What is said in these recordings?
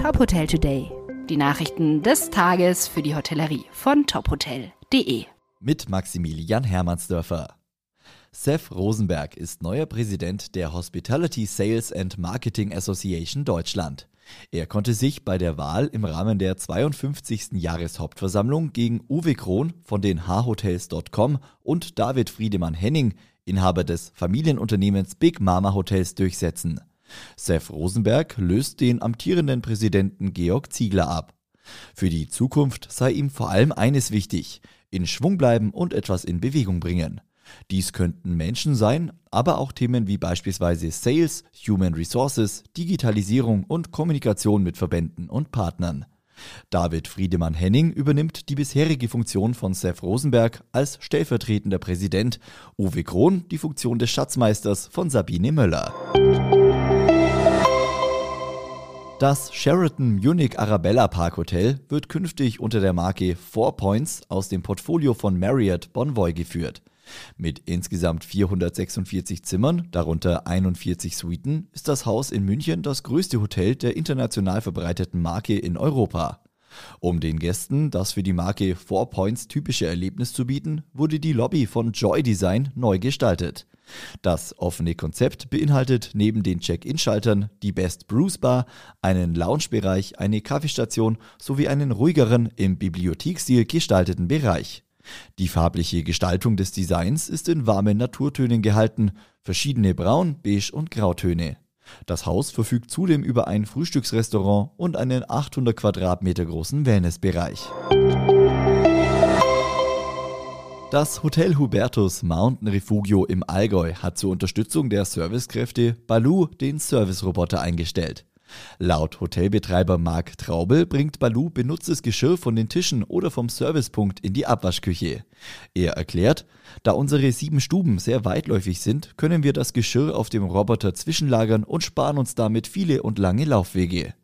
Top Hotel Today. Die Nachrichten des Tages für die Hotellerie von tophotel.de. Mit Maximilian Hermannsdörfer. Seth Rosenberg ist neuer Präsident der Hospitality Sales and Marketing Association Deutschland. Er konnte sich bei der Wahl im Rahmen der 52. Jahreshauptversammlung gegen Uwe Krohn von den Hhotels.com und David Friedemann Henning, Inhaber des Familienunternehmens Big Mama Hotels, durchsetzen. Seth Rosenberg löst den amtierenden Präsidenten Georg Ziegler ab. Für die Zukunft sei ihm vor allem eines wichtig, in Schwung bleiben und etwas in Bewegung bringen. Dies könnten Menschen sein, aber auch Themen wie beispielsweise Sales, Human Resources, Digitalisierung und Kommunikation mit Verbänden und Partnern. David Friedemann Henning übernimmt die bisherige Funktion von Seth Rosenberg als stellvertretender Präsident, Uwe Krohn die Funktion des Schatzmeisters von Sabine Möller. Das Sheraton Munich Arabella Park Hotel wird künftig unter der Marke Four Points aus dem Portfolio von Marriott Bonvoy geführt. Mit insgesamt 446 Zimmern, darunter 41 Suiten, ist das Haus in München das größte Hotel der international verbreiteten Marke in Europa. Um den Gästen das für die Marke Four Points typische Erlebnis zu bieten, wurde die Lobby von Joy Design neu gestaltet. Das offene Konzept beinhaltet neben den Check-in-Schaltern die Best Brews Bar, einen Loungebereich, eine Kaffeestation sowie einen ruhigeren, im Bibliothekstil gestalteten Bereich. Die farbliche Gestaltung des Designs ist in warmen Naturtönen gehalten, verschiedene Braun-, Beige- und Grautöne. Das Haus verfügt zudem über ein Frühstücksrestaurant und einen 800 Quadratmeter großen Wellnessbereich. Das Hotel Hubertus Mountain Refugio im Allgäu hat zur Unterstützung der Servicekräfte Balu den Serviceroboter eingestellt. Laut Hotelbetreiber Marc Traubel bringt Balu benutztes Geschirr von den Tischen oder vom Servicepunkt in die Abwaschküche. Er erklärt, da unsere sieben Stuben sehr weitläufig sind, können wir das Geschirr auf dem Roboter zwischenlagern und sparen uns damit viele und lange Laufwege.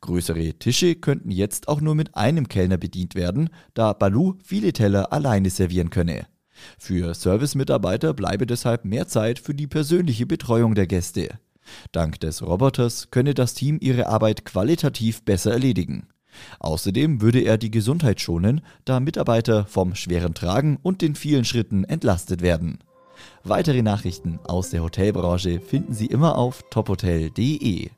Größere Tische könnten jetzt auch nur mit einem Kellner bedient werden, da Balu viele Teller alleine servieren könne. Für Servicemitarbeiter bleibe deshalb mehr Zeit für die persönliche Betreuung der Gäste. Dank des Roboters könne das Team ihre Arbeit qualitativ besser erledigen. Außerdem würde er die Gesundheit schonen, da Mitarbeiter vom schweren Tragen und den vielen Schritten entlastet werden. Weitere Nachrichten aus der Hotelbranche finden Sie immer auf tophotel.de.